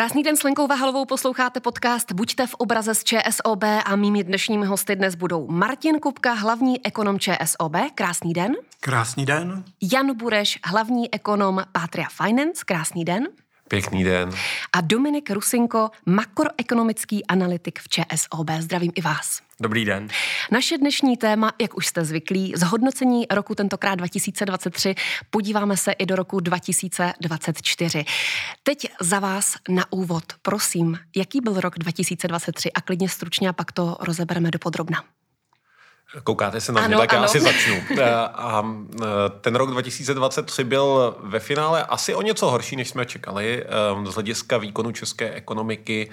Krásný den s Lenkou Vahalovou posloucháte podcast Buďte v obraze z ČSOB a mými dnešními hosty dnes budou Martin Kupka, hlavní ekonom ČSOB. Krásný den. Krásný den. Jan Bureš, hlavní ekonom Patria Finance. Krásný den. Pěkný den. A Dominik Rusinko, makroekonomický analytik v ČSOB. Zdravím i vás. Dobrý den. Naše dnešní téma, jak už jste zvyklí, zhodnocení roku tentokrát 2023. Podíváme se i do roku 2024. Teď za vás na úvod, prosím, jaký byl rok 2023 a klidně stručně a pak to rozebereme do podrobna. Koukáte se na mě, tak ano. já asi začnu. Eh, a eh, ten rok 2023 byl ve finále asi o něco horší, než jsme čekali. Eh, z hlediska výkonu české ekonomiky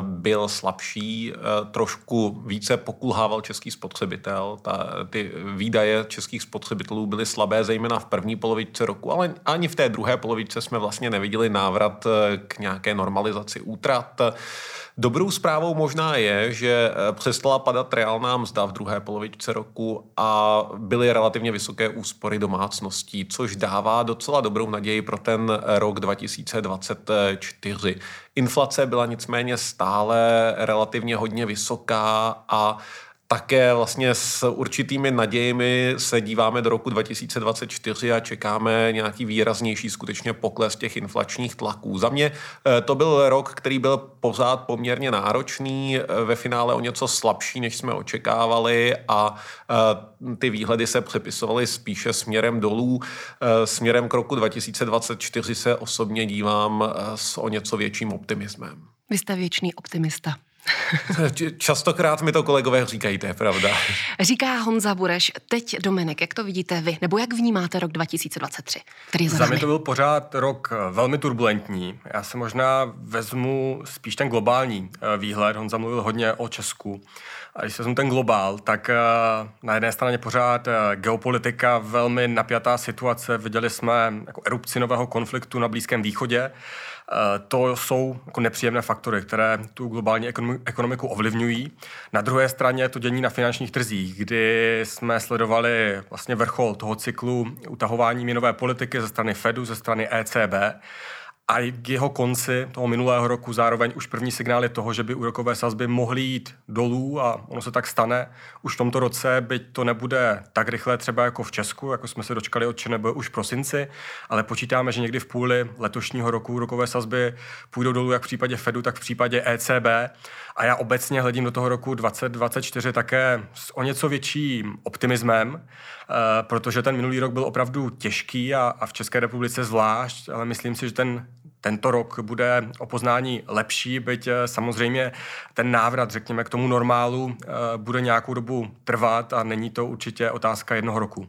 byl slabší, trošku více pokulhával český spotřebitel. Ta, ty výdaje českých spotřebitelů byly slabé, zejména v první polovičce roku, ale ani v té druhé polovičce jsme vlastně neviděli návrat k nějaké normalizaci útrat. Dobrou zprávou možná je, že eh, přestala padat reálná mzda v druhé polovičce roku a byly relativně vysoké úspory domácností, což dává docela dobrou naději pro ten rok 2024. Inflace byla nicméně stále relativně hodně vysoká a také vlastně s určitými nadějemi se díváme do roku 2024 a čekáme nějaký výraznější skutečně pokles těch inflačních tlaků. Za mě eh, to byl rok, který byl pořád poměrně náročný, eh, ve finále o něco slabší, než jsme očekávali a eh, ty výhledy se přepisovaly spíše směrem dolů. Směrem k roku 2024 se osobně dívám s o něco větším optimismem. Vy jste věčný optimista. Častokrát mi to kolegové říkají, to je pravda. Říká Honza Bureš. Teď Dominik, jak to vidíte vy? Nebo jak vnímáte rok 2023, který je za, za mě to byl pořád rok eh, velmi turbulentní. Já se možná vezmu spíš ten globální eh, výhled. Honza mluvil hodně o Česku. A když se vezmu ten globál, tak eh, na jedné straně pořád geopolitika, velmi napjatá situace. Viděli jsme jako erupci nového konfliktu na Blízkém východě. Eh, to jsou jako nepříjemné faktory, které tu globální ekonomiku ovlivňují. Na druhé straně to dění na finančních trzích, kdy jsme sledovali vlastně vrchol toho cyklu utahování měnové politiky ze strany Fedu, ze strany ECB a k jeho konci toho minulého roku zároveň už první signály toho, že by úrokové sazby mohly jít dolů a ono se tak stane už v tomto roce, byť to nebude tak rychle třeba jako v Česku, jako jsme se dočkali od ČNB už v prosinci, ale počítáme, že někdy v půli letošního roku úrokové sazby půjdou dolů jak v případě Fedu, tak v případě ECB. A já obecně hledím do toho roku 2024 také s o něco větším optimismem, eh, protože ten minulý rok byl opravdu těžký a, a v České republice zvlášť, ale myslím si, že ten tento rok bude o poznání lepší, byť eh, samozřejmě ten návrat, řekněme, k tomu normálu eh, bude nějakou dobu trvat a není to určitě otázka jednoho roku.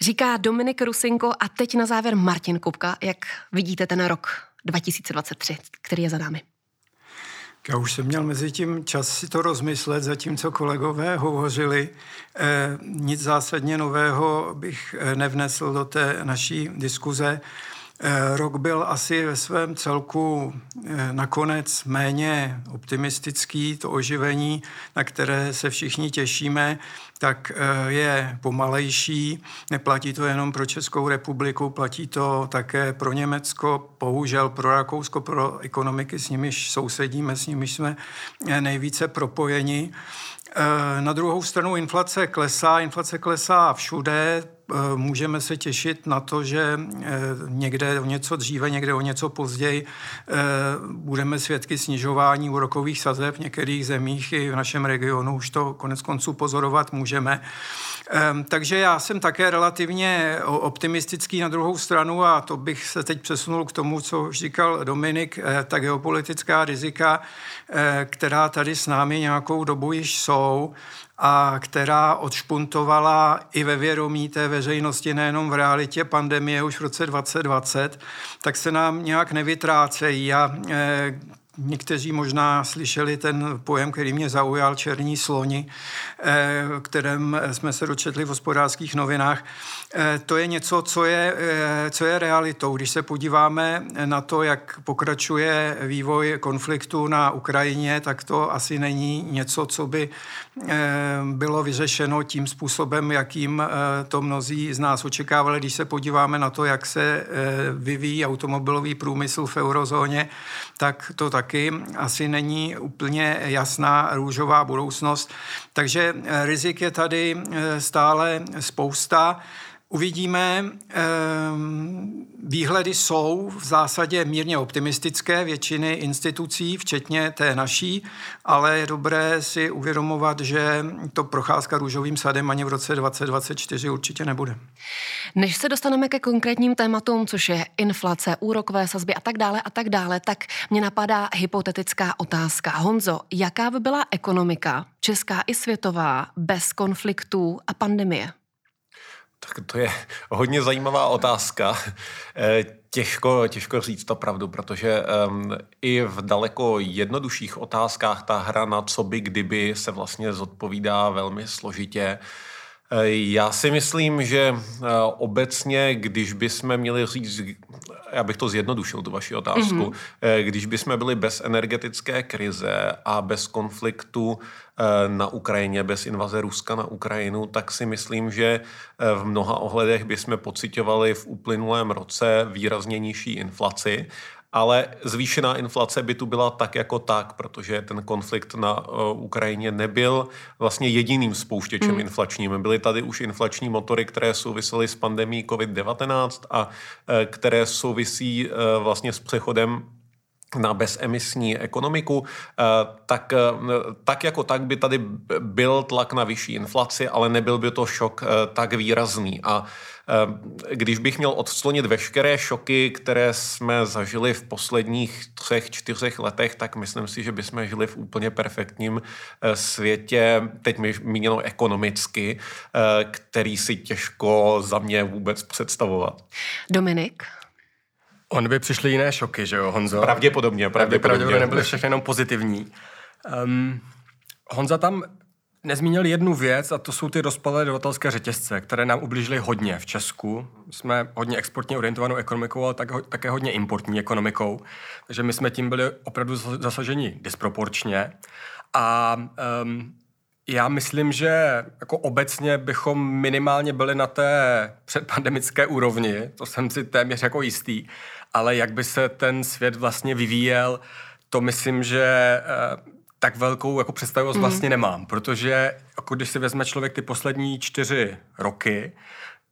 Říká Dominik Rusinko a teď na závěr Martin Kupka. Jak vidíte ten rok 2023, který je za námi? Já už jsem měl mezi tím čas si to rozmyslet, zatímco kolegové hovořili. Eh, nic zásadně nového bych eh, nevnesl do té naší diskuze. Eh, rok byl asi ve svém celku eh, nakonec méně optimistický. To oživení, na které se všichni těšíme, tak eh, je pomalejší. Neplatí to jenom pro Českou republiku, platí to také pro Německo, bohužel pro Rakousko, pro ekonomiky, s nimiž sousedíme, s nimiž jsme nejvíce propojeni. Na druhou stranu inflace klesá, inflace klesá všude, Eh, můžeme se těšit na to, že eh, někde o něco dříve, někde o něco později eh, budeme svědky snižování úrokových sazeb v některých zemích i v našem regionu už to konec konců pozorovat můžeme. Takže já jsem také relativně optimistický na druhou stranu a to bych se teď přesunul k tomu, co už říkal Dominik, ta geopolitická rizika, která tady s námi nějakou dobu již jsou, a která odšpuntovala i ve vědomí té veřejnosti, nejenom v realitě pandemie už v roce 2020, tak se nám nějak nevytrácejí. A Někteří možná slyšeli ten pojem, který mě zaujal, černí sloni, eh, kterém jsme se dočetli v hospodářských novinách. Eh, to je něco, co je, eh, co je realitou. Když se podíváme na to, jak pokračuje vývoj konfliktu na Ukrajině, tak to asi není něco, co by bylo vyřešeno tím způsobem, jakým to mnozí z nás očekávali. Když se podíváme na to, jak se vyvíjí automobilový průmysl v eurozóně, tak to taky asi není úplně jasná růžová budoucnost. Takže rizik je tady eh, stále spousta. Uvidíme, ehm, výhledy jsou v zásadě mírně optimistické většiny institucí, včetně té naší, ale je dobré si uvědomovat, že to procházka růžovým sadem ani v roce 2024 určitě nebude. Než se dostaneme ke konkrétním tématům, což je inflace, úrokové sazby a tak dále a tak dále, tak mě napadá hypotetická otázka. Honzo, jaká by byla ekonomika, česká i světová, bez konfliktů a pandemie? Tak to je hodně zajímavá otázka. Eh, těžko, těžko říct to pravdu, protože um, i v daleko jednodušších otázkách ta hra na co by kdyby se vlastně zodpovídá velmi složitě. Eh, já si myslím, že eh, obecně, když bychom měli říct, já bych to zjednodušil, tu vaši otázku, mm-hmm. když bychom byli bez energetické krize a bez konfliktu na Ukrajině, bez invaze Ruska na Ukrajinu, tak si myslím, že v mnoha ohledech bychom pocitovali v uplynulém roce výrazně nižší inflaci ale zvýšená inflace by tu byla tak jako tak, protože ten konflikt na uh, Ukrajině nebyl vlastně jediným spouštěčem mm. inflačním. Byly tady už inflační motory, které souvisely s pandemí COVID-19 a uh, které souvisí uh, vlastně s přechodem na bezemisní ekonomiku, tak, tak jako tak by tady byl tlak na vyšší inflaci, ale nebyl by to šok tak výrazný. A když bych měl odslonit veškeré šoky, které jsme zažili v posledních třech, čtyřech letech, tak myslím si, že bychom žili v úplně perfektním eh, světě, teď míněno ekonomicky, eh, který si těžko za mě vůbec představovat. Dominik? On by přišly jiné šoky, že jo, Honzo? Pravděpodobně, pravděpodobně. Pravděpodobně nebyly všechny jenom pozitivní. Um, Honza tam nezmínil jednu věc a to jsou ty rozpadlé dodavatelské řetězce, které nám ublížily hodně v Česku. Jsme hodně exportně orientovanou ekonomikou, ale tak, také hodně importní ekonomikou, takže my jsme tím byli opravdu zasaženi disproporčně. A um, já myslím, že jako obecně bychom minimálně byli na té předpandemické úrovni, to jsem si téměř jako jistý, ale jak by se ten svět vlastně vyvíjel, to myslím, že uh, tak velkou jako představivost mm. vlastně nemám, protože jako když si vezme člověk ty poslední čtyři roky,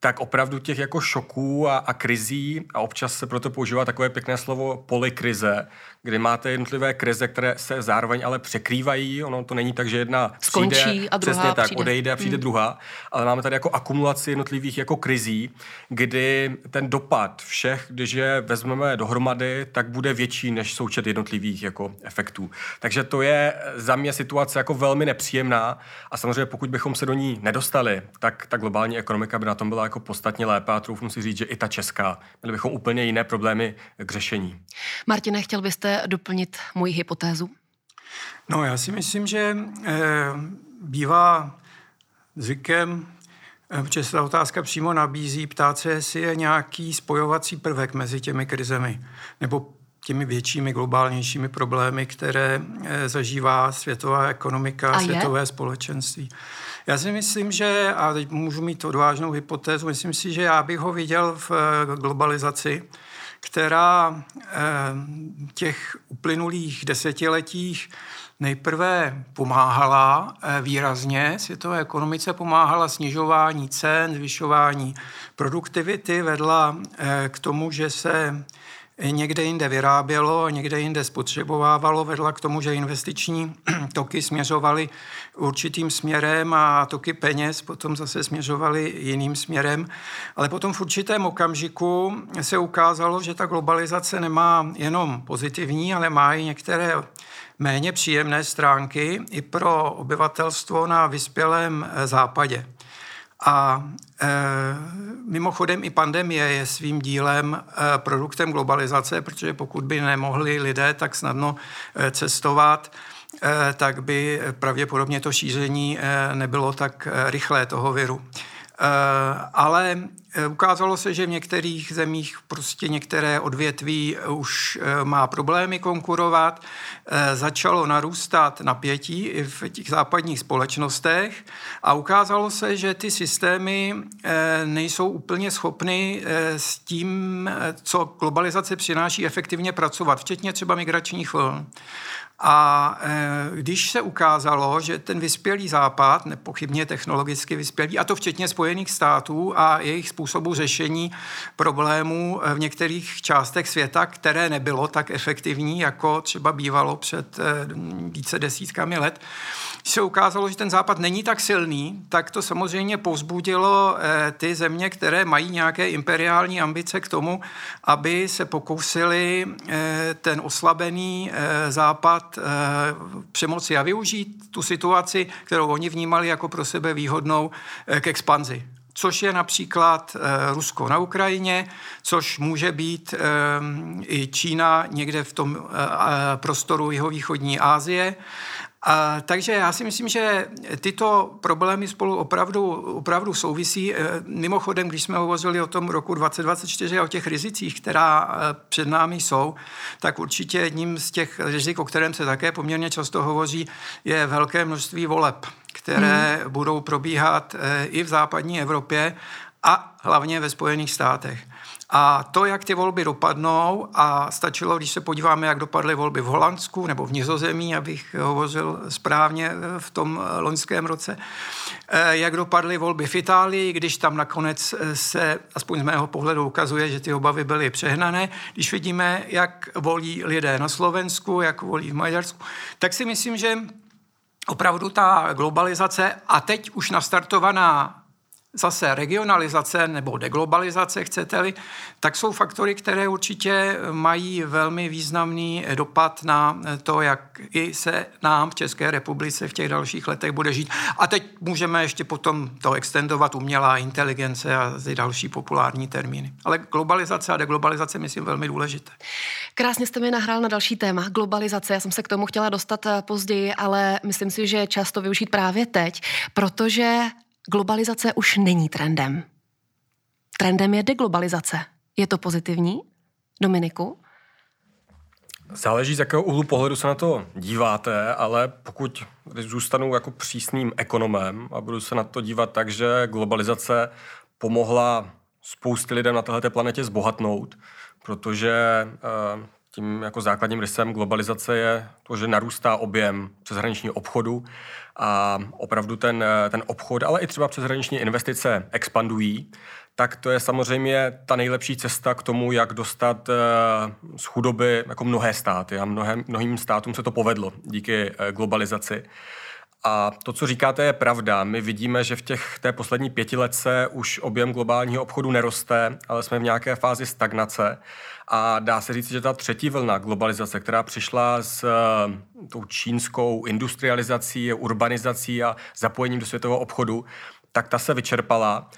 tak opravdu těch jako šoků a, a krizí, a občas se proto používá takové pěkné slovo polikrize, kdy máte jednotlivé krize, které se zároveň ale překrývají. Ono to není tak, že jedna Skončí přijde, a druhá přesně tak, přijde. odejde a přijde hmm. druhá, ale máme tady jako akumulaci jednotlivých jako krizí, kdy ten dopad všech, když je vezmeme dohromady, tak bude větší než součet jednotlivých jako efektů. Takže to je za mě situace jako velmi nepříjemná a samozřejmě pokud bychom se do ní nedostali, tak ta globální ekonomika by na tom byla jako podstatně lépe a troufnu si říct, že i ta česká. Měli bychom úplně jiné problémy k řešení. Martine, chtěl byste doplnit moji hypotézu? No, já si myslím, že e, bývá zvykem, e, protože se ta otázka přímo nabízí, ptát se, jestli je nějaký spojovací prvek mezi těmi krizemi, nebo těmi většími, globálnějšími problémy, které e, zažívá světová ekonomika, a světové je? společenství. Já si myslím, že, a teď můžu mít odvážnou hypotézu, myslím si, že já bych ho viděl v globalizaci, která eh, těch uplynulých desetiletích nejprve pomáhala eh, výrazně světové ekonomice, pomáhala snižování cen, zvyšování produktivity, vedla eh, k tomu, že se někde jinde vyrábělo a někde jinde spotřebovávalo, vedla k tomu, že investiční toky směřovaly určitým směrem a toky peněz potom zase směřovaly jiným směrem. Ale potom v určitém okamžiku se ukázalo, že ta globalizace nemá jenom pozitivní, ale má i některé méně příjemné stránky i pro obyvatelstvo na vyspělém západě. A e, mimochodem i pandemie je svým dílem e, produktem globalizace, protože pokud by nemohli lidé tak snadno e, cestovat, e, tak by pravděpodobně to šíření e, nebylo tak e, rychlé toho viru. Eh, ale eh, ukázalo se, že v některých zemích prostě některé odvětví už eh, má problémy konkurovat. Začalo narůstat napětí i v těch západních společnostech a ukázalo se, že ty systémy nejsou úplně schopny s tím, co globalizace přináší, efektivně pracovat, včetně třeba migračních vln. A e, když se ukázalo, že ten vyspělý západ, nepochybně technologicky vyspělý, a to včetně Spojených států a jejich způsobu řešení problémů v některých částech světa, které nebylo tak efektivní, jako třeba bývalo před e, více desítkami let, se ukázalo, že ten západ není tak silný, tak to samozřejmě povzbudilo e, ty země, které mají nějaké imperiální ambice k tomu, aby se pokusili ten oslabený západ uh, přemoci a využít tu situaci, kterou oni vnímali jako pro sebe výhodnou uh, k expanzi což je například uh, Rusko na Ukrajině, což může být um, i Čína někde v tom prostoru jihovýchodní Asie. A, takže já si myslím, že tyto problémy spolu opravdu, opravdu souvisí. E, mimochodem, když jsme hovořili o tom roku 2024 a o těch rizicích, která e, před námi jsou, tak určitě jedním z těch rizik, o kterém se také poměrně často hovoří, je velké množství voleb, které hmm. budou probíhat e, i v západní Evropě a hlavně ve Spojených státech. A to, jak ty volby dopadnou, a stačilo, když se podíváme, jak dopadly volby v Holandsku nebo v Nizozemí, abych hovořil správně eh, v tom eh, loňském roce, eh, jak dopadly volby v Itálii, když tam nakonec se, aspoň z mého pohledu, ukazuje, že ty obavy byly přehnané. Když vidíme, jak volí lidé na Slovensku, jak volí v Maďarsku, tak si myslím, že opravdu ta globalizace a teď už nastartovaná zase regionalizace nebo deglobalizace, chcete-li, tak jsou faktory, které určitě mají velmi významný dopad na to, jak i se nám v České republice v těch dalších letech bude žít. A teď můžeme ještě potom to extendovat umělá inteligence a ty další populární termíny. Ale globalizace a deglobalizace myslím velmi důležité. Krásně jste mi nahrál na další téma, globalizace. Já jsem se k tomu chtěla dostat eh, později, ale myslím si, že je často využít právě teď, protože globalizace už není trendem. Trendem je deglobalizace. Je to pozitivní? Dominiku? Záleží, z jakého úhlu pohledu se na to díváte, ale pokud zůstanu jako přísným ekonomem a budu se na to dívat tak, že globalizace pomohla spousty lidem na této planetě zbohatnout, protože eh, tím jako základním rysem globalizace je to, že narůstá objem přeshraničního obchodu a opravdu ten, ten obchod, ale i třeba přeshraniční investice expandují, tak to je samozřejmě ta nejlepší cesta k tomu, jak dostat eh, z chudoby jako mnohé státy. A mnohé, mnohým státům se to povedlo díky eh, globalizaci. A to, co říkáte, je pravda. My vidíme, že v těch té poslední pětiletce už objem globálního obchodu neroste, ale jsme v nějaké fázi stagnace. A dá se říct, že ta třetí vlna globalizace, která přišla s uh, tou čínskou industrializací, urbanizací a zapojením do světového obchodu, tak ta se vyčerpala.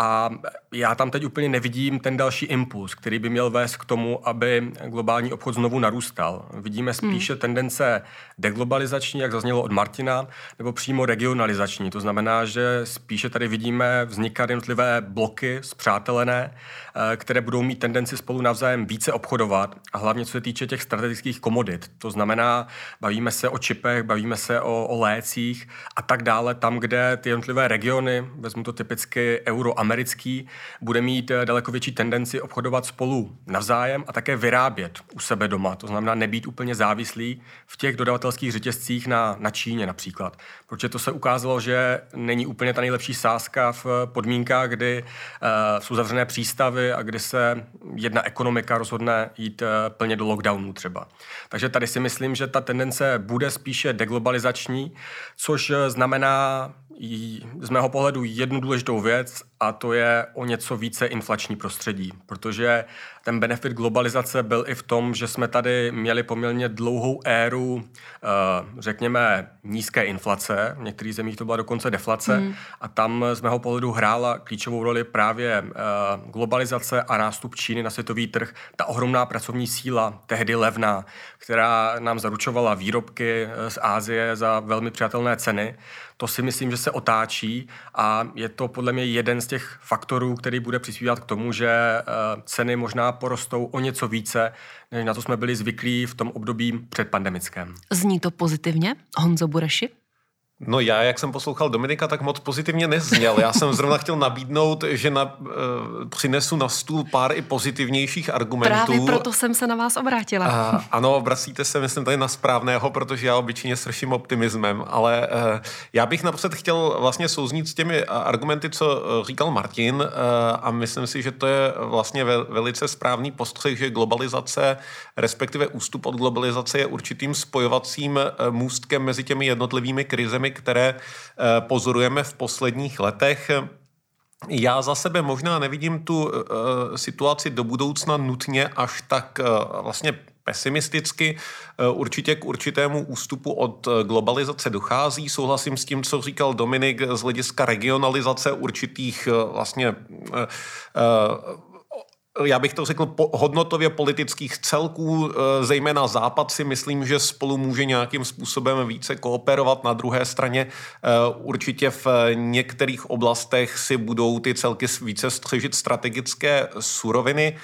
A já tam teď úplně nevidím ten další impuls, který by měl vést k tomu, aby globální obchod znovu narůstal. Vidíme spíše hmm. tendence deglobalizační, jak zaznělo od Martina, nebo přímo regionalizační. To znamená, že spíše tady vidíme vznikat jednotlivé bloky zpřátelené, eh, které budou mít tendenci spolu navzájem více obchodovat a hlavně co se týče těch strategických komodit. To znamená, bavíme se o čipech, bavíme se o, o lécích a tak dále, tam, kde ty jednotlivé regiony, vezmu to typicky euro americký bude mít eh, daleko větší tendenci obchodovat spolu navzájem a také vyrábět u sebe doma. To znamená nebýt úplně závislý v těch dodavatelských řetězcích na, na Číně například. Protože to se ukázalo, že není úplně ta nejlepší sázka v podmínkách, kdy uh, jsou zavřené přístavy a kdy se jedna ekonomika rozhodne jít uh, plně do lockdownu třeba. Takže tady si myslím, že ta tendence bude spíše deglobalizační, což znamená z mého pohledu jednu důležitou věc a to je o něco více inflační prostředí, protože ten benefit globalizace byl i v tom, že jsme tady měli poměrně dlouhou éru, eh, řekněme, nízké inflace, v některých zemích to byla dokonce deflace. Hmm. a tam z mého pohledu hrála klíčovou roli právě eh, globalizace a nástup Číny na světový trh, ta ohromná pracovní síla, tehdy levná, která nám zaručovala výrobky eh, z Ázie za velmi přijatelné ceny. To si myslím, že se otáčí a je to podle mě jeden z těch faktorů, který bude přispívat k tomu, že ceny možná porostou o něco více, než na to jsme byli zvyklí v tom období předpandemickém. Zní to pozitivně, Honzo Bureši? No já, jak jsem poslouchal Dominika, tak moc pozitivně nezněl. Já jsem zrovna chtěl nabídnout, že na, uh, přinesu na stůl pár i pozitivnějších argumentů. Právě proto jsem se na vás obrátila. Uh, ano, obracíte se, myslím, tady na správného, protože já obyčejně srším optimismem, ale uh, já bych napřed chtěl vlastně souznít s těmi argumenty, co říkal Martin uh, a myslím si, že to je vlastně ve, velice správný postřeh, že globalizace, respektive ústup od globalizace je určitým spojovacím můstkem mezi těmi jednotlivými krizemi, problémy, které eh, pozorujeme v posledních letech. Já za sebe možná nevidím tu uh, situaci do budoucna nutně až tak vlastně pesimisticky. Určitě k určitému ústupu od globalizace dochází. Souhlasím s tím, co říkal Dominik z hlediska regionalizace určitých vlastně já bych to řekl, po, hodnotově politických celků, e, zejména Západ si myslím, že spolu může nějakým způsobem více kooperovat. Na druhé straně e, určitě v některých oblastech si budou ty celky více střežit strategické suroviny.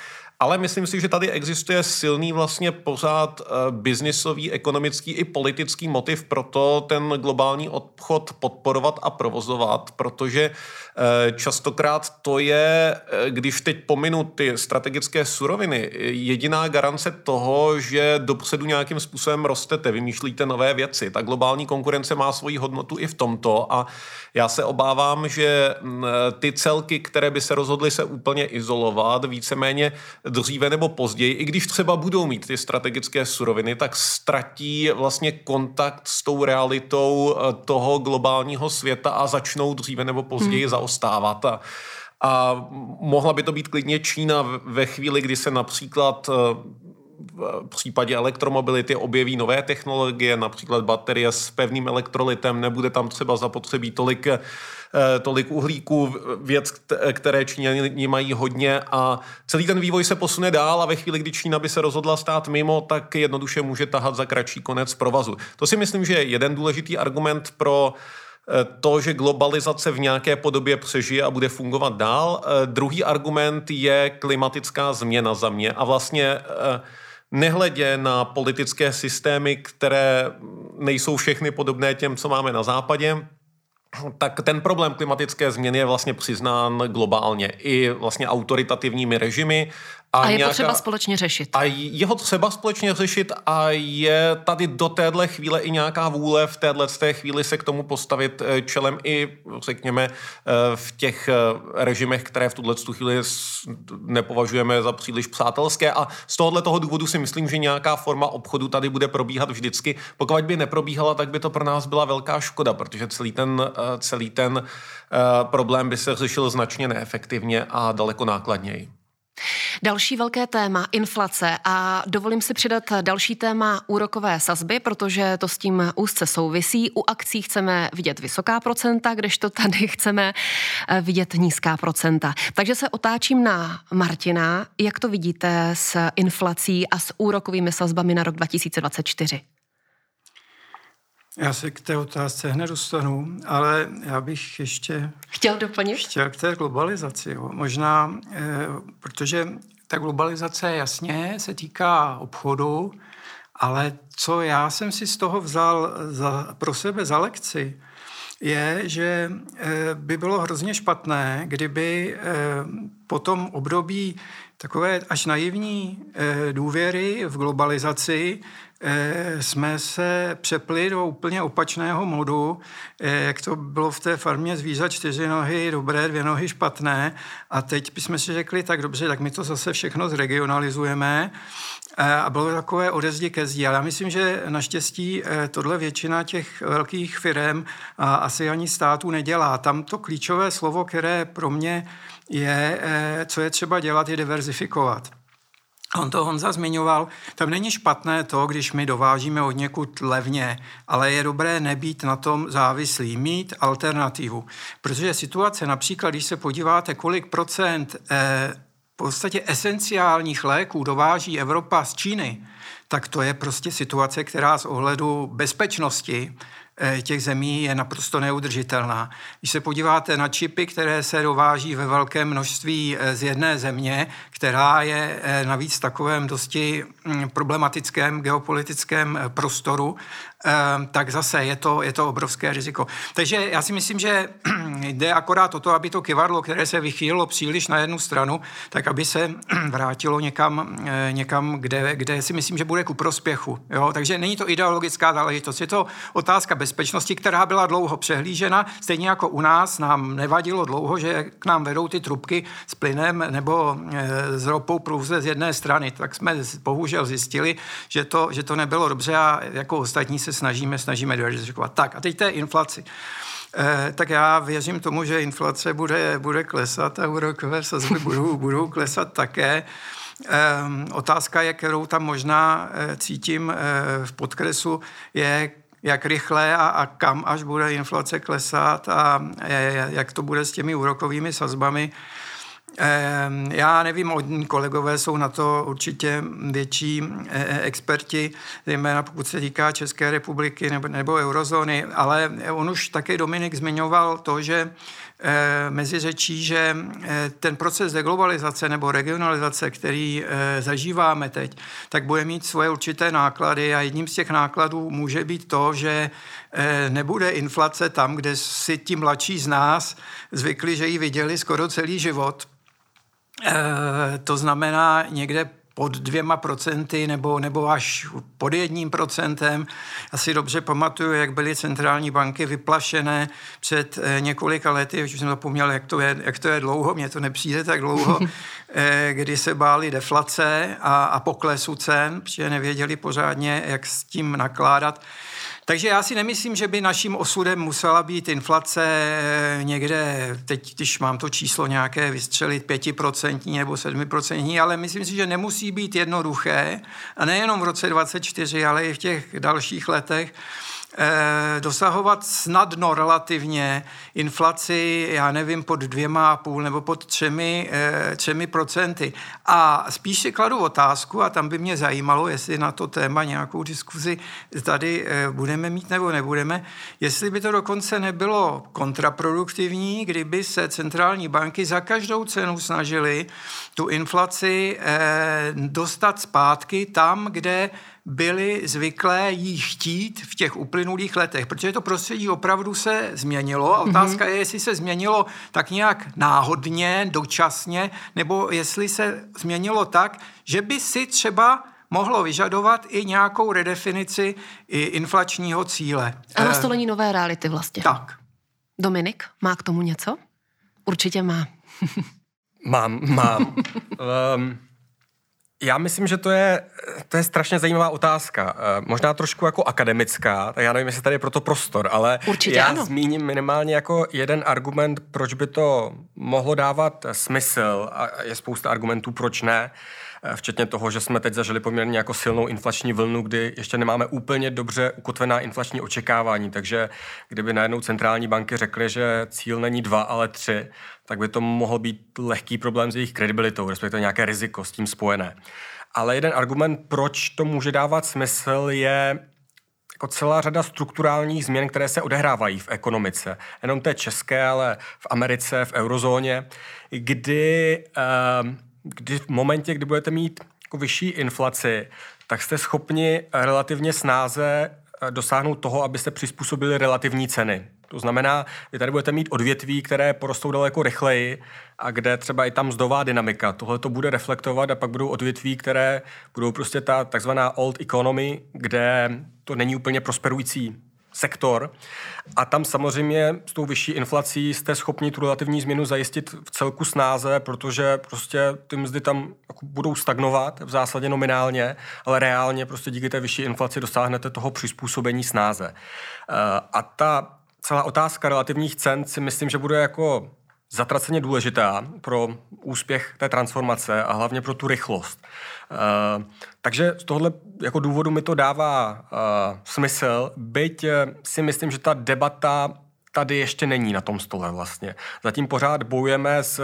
Ale myslím si, že tady existuje silný vlastně pořád uh, biznisový, ekonomický i politický motiv pro to ten globální obchod podporovat a provozovat, protože uh, častokrát to je, uh, když teď pominu ty strategické suroviny, jediná garance toho, že dopředu nějakým způsobem rostete, vymýšlíte nové věci. Ta globální konkurence má svoji hodnotu i v tomto a já se obávám, že mm, ty celky, které by se rozhodly se úplně izolovat, víceméně dříve nebo později, i když třeba budou mít ty strategické suroviny, tak ztratí vlastně kontakt s tou realitou eh, toho globálního světa a začnou dříve nebo později hmm. zaostávat. A, a mohla by to být klidně Čína ve chvíli, kdy se například eh, v případě elektromobility objeví nové technologie, například baterie s pevným elektrolitem, nebude tam třeba zapotřebí tolik Eh, tolik uhlíků, věc, které Číňani mají hodně a celý ten vývoj se posune dál a ve chvíli, kdy Čína by se rozhodla stát mimo, tak jednoduše může tahat za kratší konec provazu. To si myslím, že je jeden důležitý argument pro eh, to, že globalizace v nějaké podobě přežije a bude fungovat dál. Eh, druhý argument je klimatická změna za mě a vlastně nehledě na politické systémy, které nejsou všechny podobné těm, co máme na západě, tak ten problém klimatické změny je vlastně přiznán globálně i vlastně autoritativními režimy a, a je nějaká, potřeba společně řešit. A je ho třeba společně řešit a je tady do téhle chvíle i nějaká vůle v téhle té chvíli se k tomu postavit eh, čelem i, řekněme, eh, v těch eh, režimech, které v tuhle chvíli nepovažujeme za příliš přátelské. A z tohohle toho důvodu si myslím, že nějaká forma obchodu tady bude probíhat vždycky. Pokud by neprobíhala, tak by to pro nás byla velká škoda, protože celý ten, celý ten problém by se řešil značně neefektivně a daleko nákladněji. Další velké téma inflace a dovolím si přidat další téma úrokové sazby, protože to s tím úzce souvisí. U akcí chceme vidět vysoká procenta, kdežto tady chceme eh, vidět nízká procenta. Takže se otáčím na Martina. Jak to vidíte s inflací a s úrokovými sazbami na rok 2024? Já se k té otázce hned dostanu, ale já bych ještě... Chtěl doplnit? Chtěl k té globalizaci. Jo. Možná, eh, protože ta globalizace jasně se týká obchodu, ale co já jsem si z toho vzal za, pro sebe za lekci, je, že eh, by bylo hrozně špatné, kdyby eh, po tom období takové až naivní eh, důvěry v globalizaci eh, jsme se přepli do úplně opačného modu, eh, jak to bylo v té farmě zvířat čtyři nohy dobré, dvě nohy špatné a teď bychom si řekli, tak dobře, tak my to zase všechno zregionalizujeme a bylo takové odezdi ke zdi. Ale já myslím, že naštěstí tohle většina těch velkých firm a asi ani států nedělá. Tam to klíčové slovo, které pro mě je, co je třeba dělat, je diverzifikovat. On to Honza zmiňoval, tam není špatné to, když my dovážíme od někud levně, ale je dobré nebýt na tom závislý, mít alternativu. Protože situace, například když se podíváte, kolik procent eh, v podstatě esenciálních léků dováží Evropa z Číny, tak to je prostě situace, která z ohledu bezpečnosti Eh, těch zemí je naprosto neudržitelná. Když se podíváte na čipy, které se dováží ve velkém množství eh, z jedné země, která je eh, navíc v takovém dosti mm, problematickém geopolitickém prostoru, tak zase je to, je to obrovské riziko. Takže já si myslím, že jde akorát o to, aby to kivadlo, které se vychýlilo příliš na jednu stranu, tak aby se vrátilo někam, někam kde, kde si myslím, že bude ku prospěchu. Jo? Takže není to ideologická záležitost, je to otázka bezpečnosti, která byla dlouho přehlížena. Stejně jako u nás nám nevadilo dlouho, že k nám vedou ty trubky s plynem nebo e, s ropou pouze z jedné strany. Tak jsme bohužel zjistili, že to, že to nebylo dobře a jako ostatní se snažíme, snažíme diverzifikovat. Tak a teď té inflaci. Eh, tak já věřím tomu, že inflace bude, bude klesat a úrokové sazby budou, budou klesat také. Eh, otázka je, kterou tam možná eh, cítím eh, v podkresu, je, jak rychle a, a kam až bude inflace klesat a jak to bude s těmi úrokovými sazbami. Já nevím, kolegové jsou na to určitě větší e, e, experti, zejména pokud se týká České republiky nebo, nebo eurozóny, ale on už také Dominik zmiňoval to, že e, mezi řečí, že ten proces deglobalizace nebo regionalizace, který zažíváme teď, tak bude mít svoje určité náklady a jedním z těch nákladů může být to, že nebude inflace tam, kde si ti mladší z nás zvykli, že ji viděli skoro celý život, to znamená někde pod dvěma procenty nebo, nebo až pod jedním procentem. Já si dobře pamatuju, jak byly centrální banky vyplašené před eh, několika lety, už jsem zapomněl, jak to, je, jak to je dlouho, mně to nepřijde tak dlouho, eh, kdy se báli deflace a, a poklesu cen, protože nevěděli pořádně, jak s tím nakládat. Takže já si nemyslím, že by naším osudem musela být inflace eh, někde, teď když mám to číslo nějaké vystřelit, 5% nebo 7%, ale myslím si, že nemusí být jednoduché, a nejenom v roce 2024, ale i v těch dalších letech, dosahovat snadno relativně inflaci, já nevím, pod dvěma a půl nebo pod třemi, eh, třemi procenty. A spíš si kladu otázku, a tam by mě zajímalo, jestli na to téma nějakou diskuzi tady eh, budeme mít nebo nebudeme, jestli by to dokonce nebylo kontraproduktivní, kdyby se centrální banky za každou cenu snažily tu inflaci dostat zpátky tam, kde byli zvyklé jí chtít v těch uplynulých letech, protože to prostředí opravdu se změnilo a otázka mm-hmm. je, jestli se změnilo tak nějak náhodně, dočasně, nebo jestli se změnilo tak, že by si třeba mohlo vyžadovat i nějakou redefinici i inflačního cíle. A nastolení nové reality vlastně. Tak. Dominik, má k tomu něco? Určitě má. mám, mám. um, Já myslím, že to je, to je strašně zajímavá otázka. Eh, možná trošku jako akademická, tak já nevím, jestli tady je proto prostor, ale Určitě já ano. zmíním minimálně jako jeden argument, proč by to mohlo dávat smysl a je spousta argumentů, proč ne eh, včetně toho, že jsme teď zažili poměrně jako silnou inflační vlnu, kdy ještě nemáme úplně dobře ukotvená inflační očekávání, takže kdyby najednou centrální banky řekly, že cíl není dva, ale tři, tak by to mohl být lehký problém s jejich kredibilitou, respektive nějaké riziko s tím spojené. Ale jeden argument, proč to může dávat smysl, je jako celá řada strukturálních změn, které se odehrávají v ekonomice. Jenom té české, ale v Americe, v eurozóně, kdy, ehm, kdy v momentě, kdy budete mít jako vyšší inflaci, tak jste schopni relativně snáze eh, dosáhnout toho, abyste přizpůsobili relativní ceny To znamená, vy tady budete mít odvětví, které porostou daleko rychleji a kde třeba i tam mzdová dynamika. Tohle to bude reflektovat a pak budou odvětví, které budou prostě ta takzvaná old economy, kde to není úplně prosperující sektor. A tam samozřejmě s tou vyšší inflací jste schopni tu relativní změnu zajistit v celku snáze, protože prostě ty mzdy tam jako budou stagnovat v zásadě nominálně, ale reálně prostě díky té vyšší inflaci dosáhnete toho přizpůsobení snáze. Eh, a ta celá otázka relativních cen si myslím, že bude jako zatraceně důležitá pro úspěch té transformace a hlavně pro tu rychlost. Uh, takže z tohohle jako důvodu mi to dává uh, smysl, byť uh, si myslím, že ta debata tady ještě není na tom stole vlastně. Zatím pořád bojujeme s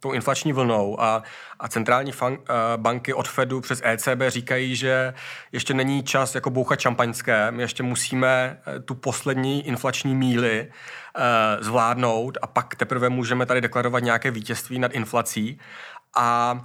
tou inflační vlnou a, a centrální fan, uh, banky od Fedu přes ECB říkají, že ještě není čas jako bouchat šampaňské, my ještě musíme uh, tu poslední inflační míly uh, zvládnout a pak teprve můžeme tady deklarovat nějaké vítězství nad inflací. A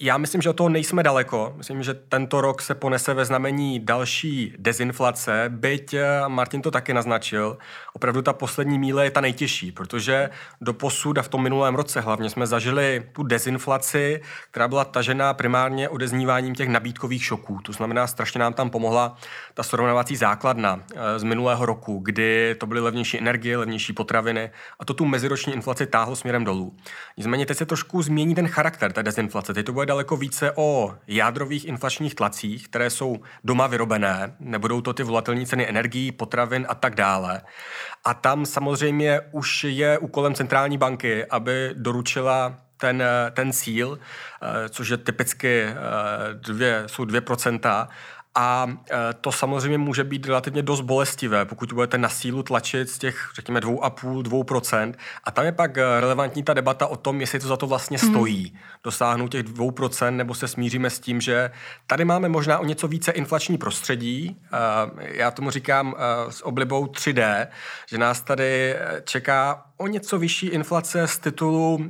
já myslím, že od toho nejsme daleko. Myslím, že tento rok se ponese ve znamení další dezinflace, byť eh, Martin to taky naznačil. Opravdu ta poslední míle je ta nejtěžší, protože do posud a v tom minulém roce hlavně jsme zažili tu dezinflaci, která byla tažená primárně odezníváním těch nabídkových šoků. To znamená, strašně nám tam pomohla ta srovnávací základna eh, z minulého roku, kdy to byly levnější energie, levnější potraviny a to tu meziroční inflaci táhlo směrem dolů. Nicméně teď se trošku změní ten charakter té dezinflace. Teď to bude daleko více o jádrových inflačních tlacích, které jsou doma vyrobené, nebudou to ty volatilní ceny energií, potravin a tak dále. A tam samozřejmě už je úkolem centrální banky, aby doručila ten, ten cíl, eh, což je typicky eh, dvě, jsou 2%, a e, to samozřejmě může být relativně dost bolestivé, pokud budete na sílu tlačit z těch, řekněme, 2,5-2%. A tam je pak e, relevantní ta debata o tom, jestli to za to vlastně mhm. stojí. Mm. Dosáhnout těch 2%, nebo se smíříme s tím, že tady máme možná o něco více inflační prostředí. E, já tomu říkám s oblibou 3D, že nás tady čeká o něco vyšší inflace z titulu uh,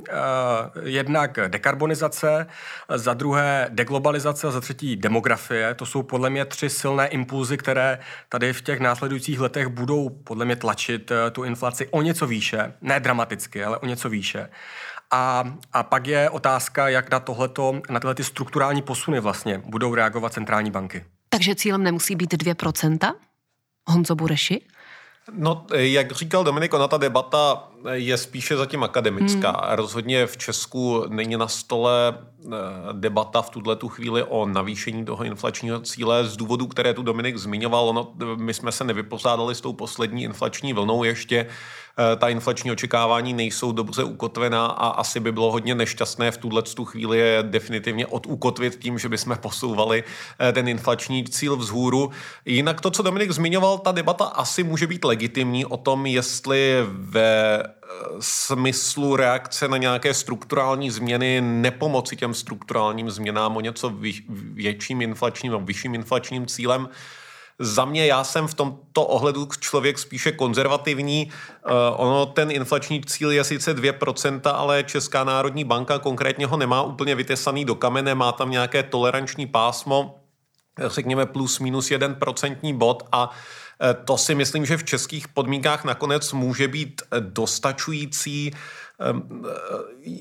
jednak dekarbonizace, za druhé deglobalizace a za třetí demografie. To jsou podle mě tři silné impulzy, které tady v těch následujících letech budou podle mě tlačit uh, tu inflaci o něco výše. Ne dramaticky, ale o něco výše. A, a pak je otázka, jak na tohleto, na tyhle ty strukturální posuny vlastně budou reagovat centrální banky. Takže cílem nemusí být 2%? Honzo Bureši? No, jak říkal Dominik, ona ta debata je spíše zatím akademická. Hmm. Rozhodně v Česku není na stole eh, debata v tuhle tu chvíli o navýšení toho inflačního cíle z důvodu, které tu Dominik zmiňoval. Ono, my jsme se nevypořádali s tou poslední inflační vlnou ještě. Eh, ta inflační očekávání nejsou dobře ukotvená a asi by bylo hodně nešťastné v tuhle tu chvíli je definitivně odukotvit tím, že bychom posouvali eh, ten inflační cíl vzhůru. Jinak to, co Dominik zmiňoval, ta debata asi může být legitimní o tom, jestli ve smyslu reakce na nějaké strukturální změny nepomoci těm strukturálním změnám o něco větším inflačním nebo vyšším inflačním cílem. Za mě já jsem v tomto ohledu člověk spíše konzervativní. Uh, ono, ten inflační cíl je sice 2%, ale Česká národní banka konkrétně ho nemá úplně vytesaný do kamene, má tam nějaké toleranční pásmo, řekněme plus minus jeden procentní bod a Eh, to si myslím, že v českých podmínkách nakonec může být eh, dostačující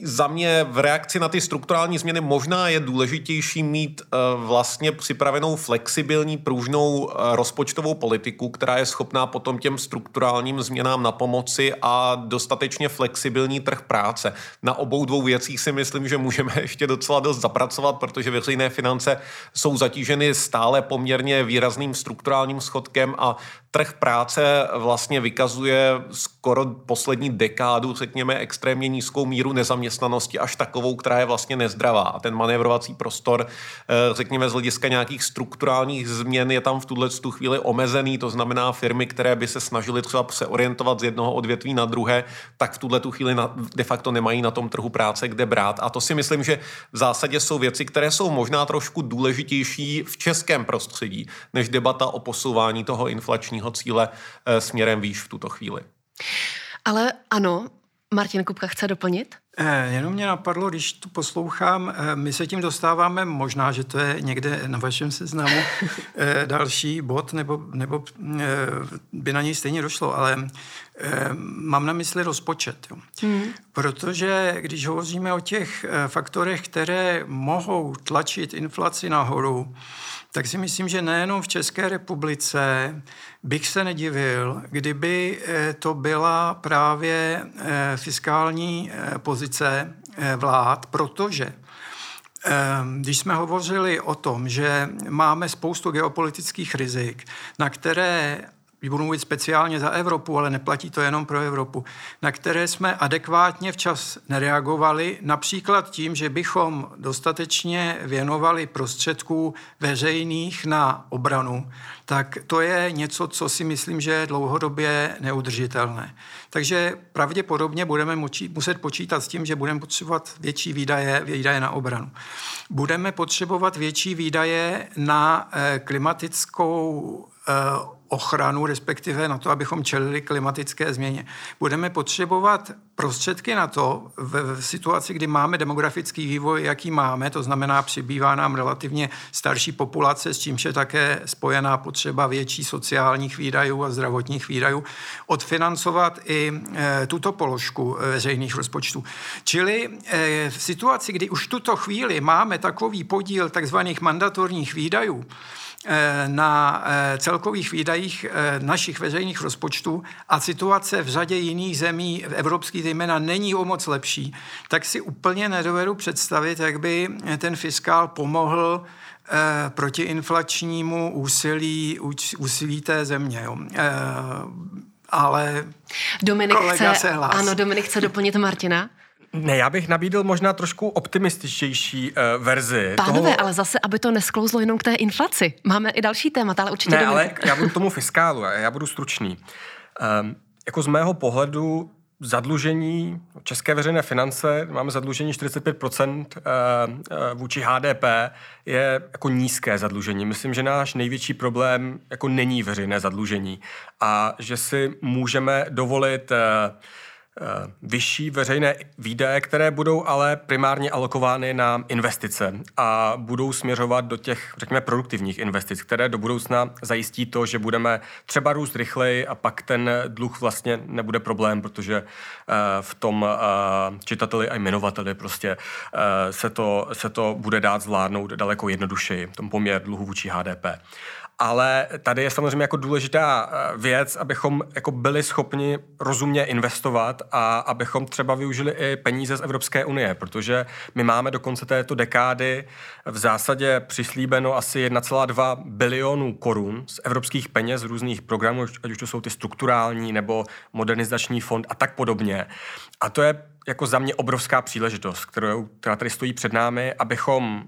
za mě v reakci na ty strukturální změny možná je důležitější mít eh, vlastně připravenou flexibilní, pružnou eh, rozpočtovou politiku, která je schopná potom těm strukturálním změnám na pomoci a dostatečně flexibilní trh práce. Na obou dvou věcích si myslím, že můžeme ještě docela dost zapracovat, protože veřejné finance jsou zatíženy stále poměrně výrazným strukturálním schodkem a trh práce vlastně vykazuje skoro poslední dekádu, řekněme, extrémně nízkou míru nezaměstnanosti, až takovou, která je vlastně nezdravá. A ten manévrovací prostor, eh, řekněme, z hlediska nějakých strukturálních změn je tam v tuhle tu chvíli omezený. To znamená, firmy, které by se snažily třeba se orientovat z jednoho odvětví na druhé, tak v tuhle tu chvíli de facto nemají na tom trhu práce kde brát. A to si myslím, že v zásadě jsou věci, které jsou možná trošku důležitější v českém prostředí, než debata o posouvání toho inflačního cíle eh, směrem výš v tuto chvíli. Ale ano, Martin Kupka chce doplnit? Eh, jenom mě napadlo, když tu poslouchám, eh, my se tím dostáváme, možná, že to je někde na vašem seznamu další bod, nebo, nebo by na něj stejně došlo, ale mám na mysli rozpočet. Jo. Hmm. Protože když hovoříme o těch faktorech, které mohou tlačit inflaci nahoru, tak si myslím, že nejenom v České republice bych se nedivil, kdyby eh, to byla právě eh, fiskální eh, pozice vlád, protože když jsme hovořili o tom, že máme spoustu geopolitických rizik, na které budu mluvit speciálně za Evropu, ale neplatí to jenom pro Evropu, na které jsme adekvátně včas nereagovali, například tím, že bychom dostatečně věnovali prostředků veřejných na obranu, tak to je něco, co si myslím, že je dlouhodobě neudržitelné. Takže pravděpodobně budeme muset počítat s tím, že budeme potřebovat větší výdaje, výdaje na obranu. Budeme potřebovat větší výdaje na eh, klimatickou eh, ochranu, respektive na to, abychom čelili klimatické změně. Budeme potřebovat prostředky na to v, v situaci, kdy máme demografický vývoj, jaký máme, to znamená, přibývá nám relativně starší populace, s čímž je také spojená potřeba větší sociálních výdajů a zdravotních výdajů, odfinancovat i e, tuto položku e, veřejných rozpočtů. Čili e, v situaci, kdy už tuto chvíli máme takový podíl takzvaných mandatorních výdajů, na eh, celkových výdajích eh, našich veřejných rozpočtů a situace v řadě jiných zemí, v evropských zejména, není o moc lepší, tak si úplně nedovedu představit, jak by ten fiskál pomohl protiinflačnímu úsilí, úsilí té země. Jo. Ale Dominik chce, se hlásí. Ano, Dominik chce doplnit Martina. Ne, já bych nabídl možná trošku optimističtější uh, verzi. Pánové, toho... ale zase, aby to nesklouzlo jenom k té inflaci. Máme i další témata, ale určitě... Ne, ale já budu tomu fiskálu, já budu stručný. Um, jako z mého pohledu zadlužení, české veřejné finance, máme zadlužení 45% eh, eh, vůči HDP, je jako nízké zadlužení. Myslím, že náš největší problém jako není veřejné zadlužení a že si můžeme dovolit vyšší veřejné výdaje, které budou ale primárně alokovány na investice a budou směřovat do těch, řekněme, produktivních investic, které do budoucna zajistí to, že budeme třeba růst rychleji a pak ten dluh vlastně nebude problém, protože eh, v tom eh, čitateli a jmenovateli prostě se to, se to bude dát zvládnout daleko jednodušeji, tom poměr dluhu vůči HDP ale tady je samozřejmě jako důležitá eh, věc, abychom jako byli schopni rozumně investovat a abychom třeba využili i peníze z Evropské unie, protože my máme do konce této dekády v zásadě přislíbeno asi 1,2 bilionů korun z evropských peněz z různých programů, ať už to jsou ty strukturální nebo modernizační fond a tak podobně. A to je jako za mě obrovská příležitost, kterou, která tady stojí před námi, abychom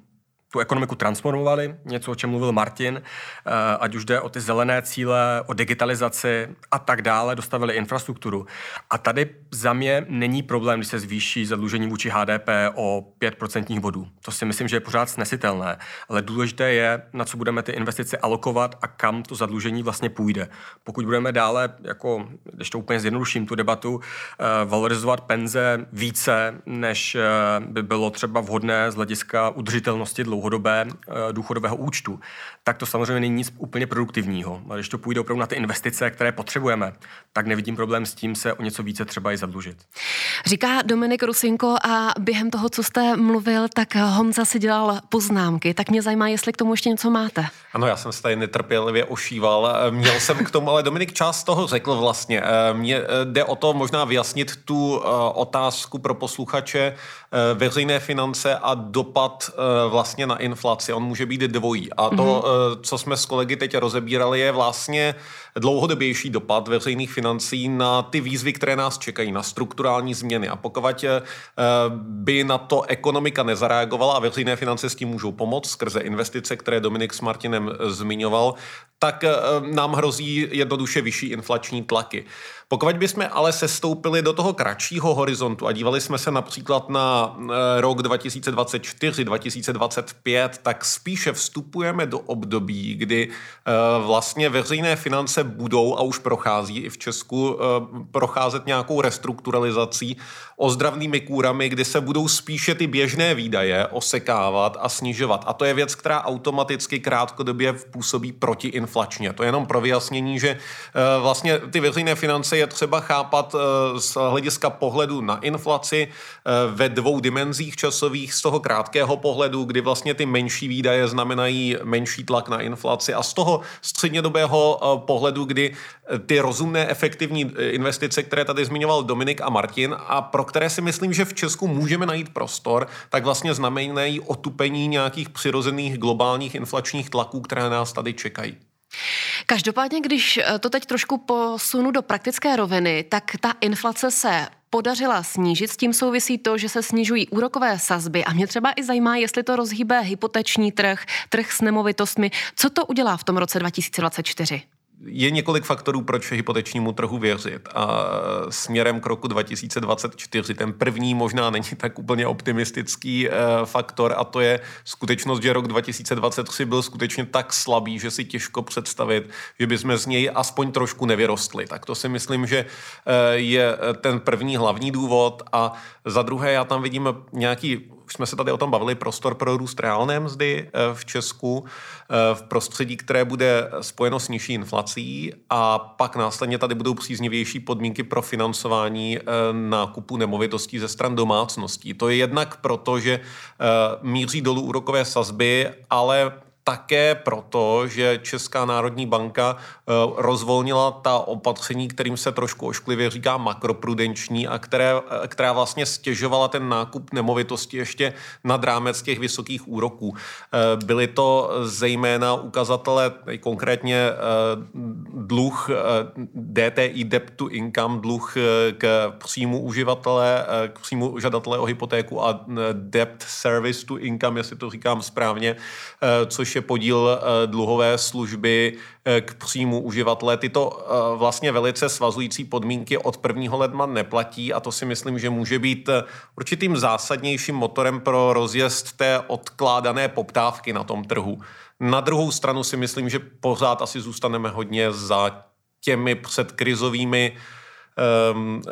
tu ekonomiku transformovali, něco, o čem mluvil Martin, eh, ať už jde o ty zelené cíle, o digitalizaci a tak dále, dostavili infrastrukturu. A tady za mě není problém, když se zvýší zadlužení vůči HDP o 5% bodů. To si myslím, že je pořád snesitelné, ale důležité je, na co budeme ty investice alokovat a kam to zadlužení vlastně půjde. Pokud budeme dále, jako, když to úplně zjednoduším tu debatu, eh, valorizovat penze více, než eh, by bylo třeba vhodné z hlediska udržitelnosti dlouho dlouhodobé eh, důchodového účtu, tak to samozřejmě není nic úplně produktivního. A když to půjde opravdu na ty investice, které potřebujeme, tak nevidím problém s tím se o něco více třeba i zadlužit. Říká Dominik Rusinko a během toho, co jste mluvil, tak Honza si dělal poznámky. Tak mě zajímá, jestli k tomu ještě něco máte. Ano, já jsem se tady netrpělivě ošíval. Měl jsem k tomu, ale Dominik část toho řekl vlastně. Eh, mně eh, jde o to možná vyjasnit tu otázku pro posluchače veřejné finance a dopad vlastně na inflaci. On může být dvojí. A to, mm-hmm. co jsme s kolegy teď rozebírali, je vlastně dlouhodobější dopad veřejných financí na ty výzvy, které nás čekají, na strukturální změny. A pokud eh, by na to ekonomika nezareagovala a veřejné finance s tím můžou pomoct skrze investice, které Dominik s Martinem zmiňoval, tak nám hrozí jednoduše vyšší inflační tlaky. Pokud bychom ale sestoupili do toho kratšího horizontu a dívali jsme se například na eh, rok 2024, 2025, tak spíše vstupujeme do období, kdy eh, vlastně veřejné finance budou a už prochází i v Česku eh, procházet nějakou restrukturalizací ozdravnými kůrami, kdy se budou spíše ty běžné výdaje osekávat a snižovat. A to je věc, která automaticky krátkodobě působí protiinflačně. To je jenom pro vyjasnění, že vlastně ty veřejné finance je třeba chápat eh, z hlediska pohledu na inflaci eh, ve dvou dimenzích časových, z toho krátkého pohledu, kdy vlastně ty menší výdaje znamenají menší tlak na inflaci a z toho střednědobého eh, pohledu, kdy ty rozumné, efektivní investice, které tady zmiňoval Dominik a Martin a pro které si myslím, že v Česku můžeme najít prostor, tak vlastně znamenají otupení nějakých přirozených globálních inflačních tlaků, které nás tady čekají. Každopádně, když eh, to teď trošku posunu do praktické roviny, tak ta inflace se podařila snížit. S tím souvisí to, že se snižují úrokové sazby a mě třeba i zajímá, jestli to rozhýbe hypoteční trh, trh s nemovitostmi. Co to udělá v tom roce 2024? Je několik faktorů, proč hypotečnímu trhu věřit. A směrem k roku 2024 ten první možná není tak úplně optimistický eh, faktor a to je skutečnost, že rok 2023 byl skutečně tak slabý, že si těžko představit, že bychom z něj aspoň trošku nevyrostli. Tak to si myslím, že eh, je ten první hlavní důvod a za druhé já tam vidím nějaký už jsme se tady o tom bavili, prostor pro růst reálné mzdy eh, v Česku eh, v prostředí, které bude spojeno s nižší inflací a pak následně tady budou příznivější podmínky pro financování eh, nákupu nemovitostí ze stran domácností. To je jednak proto, že míří dolů úrokové sazby, ale také proto, že Česká národní banka eh, rozvolnila ta opatření, kterým se trošku ošklivě říká makroprudenční a které, eh, která vlastně stěžovala ten nákup nemovitosti ještě nad rámec těch vysokých úroků. Eh, byly to zejména ukazatele, konkrétně dluh DTI, debt to income, dluh k příjmu uživatele, k příjmu žadatele o hypotéku a debt service to income, jestli to říkám správně, což je podíl eh, dluhové služby eh, k příjmu uživatele. Tyto eh, vlastně velice svazující podmínky od 1. ledna neplatí a to si myslím, že může být určitým zásadnějším motorem pro rozjezd té odkládané poptávky na tom trhu. Na druhou stranu si myslím, že pořád asi zůstaneme hodně za těmi předkrizovými um,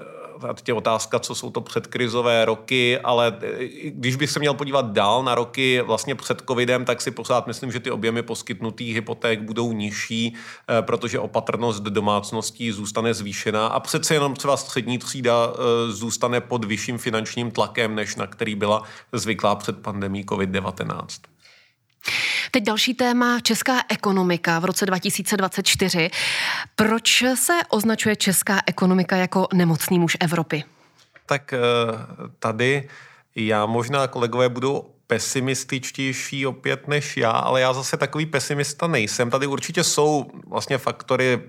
a otázka, co jsou to předkrizové roky, ale e, když bych se měl podívat dál na roky vlastně před covidem, tak si pořád myslím, že ty objemy poskytnutých hypoték budou nižší, e, protože opatrnost domácností zůstane zvýšená a přece jenom třeba střední třída e, zůstane pod vyšším finančním tlakem, než na který byla zvyklá před pandemí COVID-19. Teď další téma, česká ekonomika v roce 2024. Proč se označuje česká ekonomika jako nemocný muž Evropy? Tak eh, tady já možná kolegové budou pesimističtější opět než já, ale já zase takový pesimista nejsem. Tady určitě jsou vlastně faktory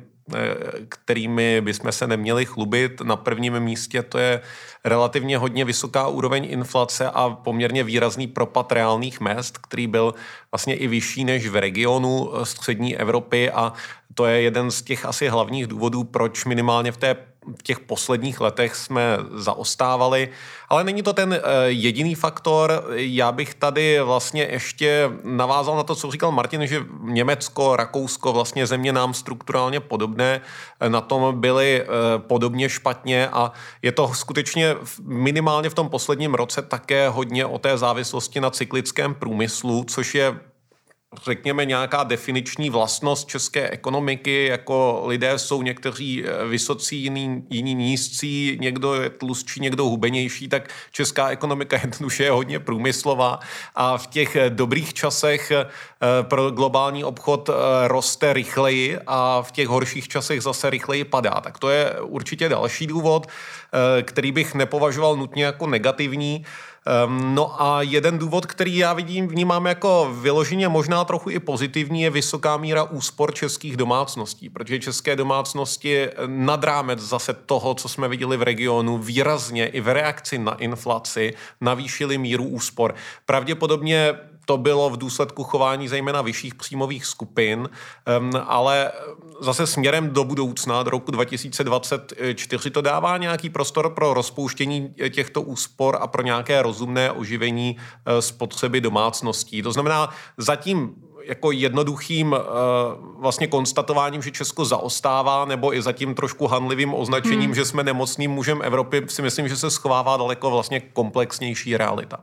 kterými bychom se neměli chlubit. Na prvním místě to je relativně hodně vysoká úroveň inflace a poměrně výrazný propad reálných mest, který byl vlastně i vyšší než v regionu eh, střední Evropy a to je jeden z těch asi hlavních důvodů, proč minimálně v té těch posledních letech jsme zaostávali, ale není to ten eh, jediný faktor. Já bych tady vlastně ještě navázal na to, co říkal Martin, že Německo, Rakousko, vlastně země nám strukturálně podobné, eh, na tom byly eh, podobně špatně a je to skutečně minimálně v tom posledním roce také hodně o té závislosti na cyklickém průmyslu, což je řekněme, nějaká definiční vlastnost české ekonomiky, jako lidé jsou někteří eh, vysocí, jiní, jiní nízcí, někdo je tlustší, někdo hubenější, tak česká ekonomika jednoduše je hodně průmyslová a v těch eh, dobrých časech eh, pro globální obchod roste rychleji a v těch horších časech zase rychleji padá. Tak to je určitě další důvod, který bych nepovažoval nutně jako negativní. Um, no a jeden důvod, který já vidím, vnímám jako vyloženě možná trochu i pozitivní, je vysoká míra úspor českých domácností, protože české domácnosti nad rámec zase toho, co jsme viděli v regionu, výrazně i v reakci na inflaci navýšily míru úspor. Pravděpodobně to bylo v důsledku chování zejména vyšších příjmových skupin, ale zase směrem do budoucna, do roku 2024, to dává nějaký prostor pro rozpouštění těchto úspor a pro nějaké rozumné oživení eh, spotřeby domácností. To znamená, zatím jako jednoduchým uh, vlastně konstatováním, že Česko zaostává, nebo i zatím trošku hanlivým označením, hmm. že jsme nemocným mužem Evropy, si myslím, že se schovává daleko vlastně komplexnější realita.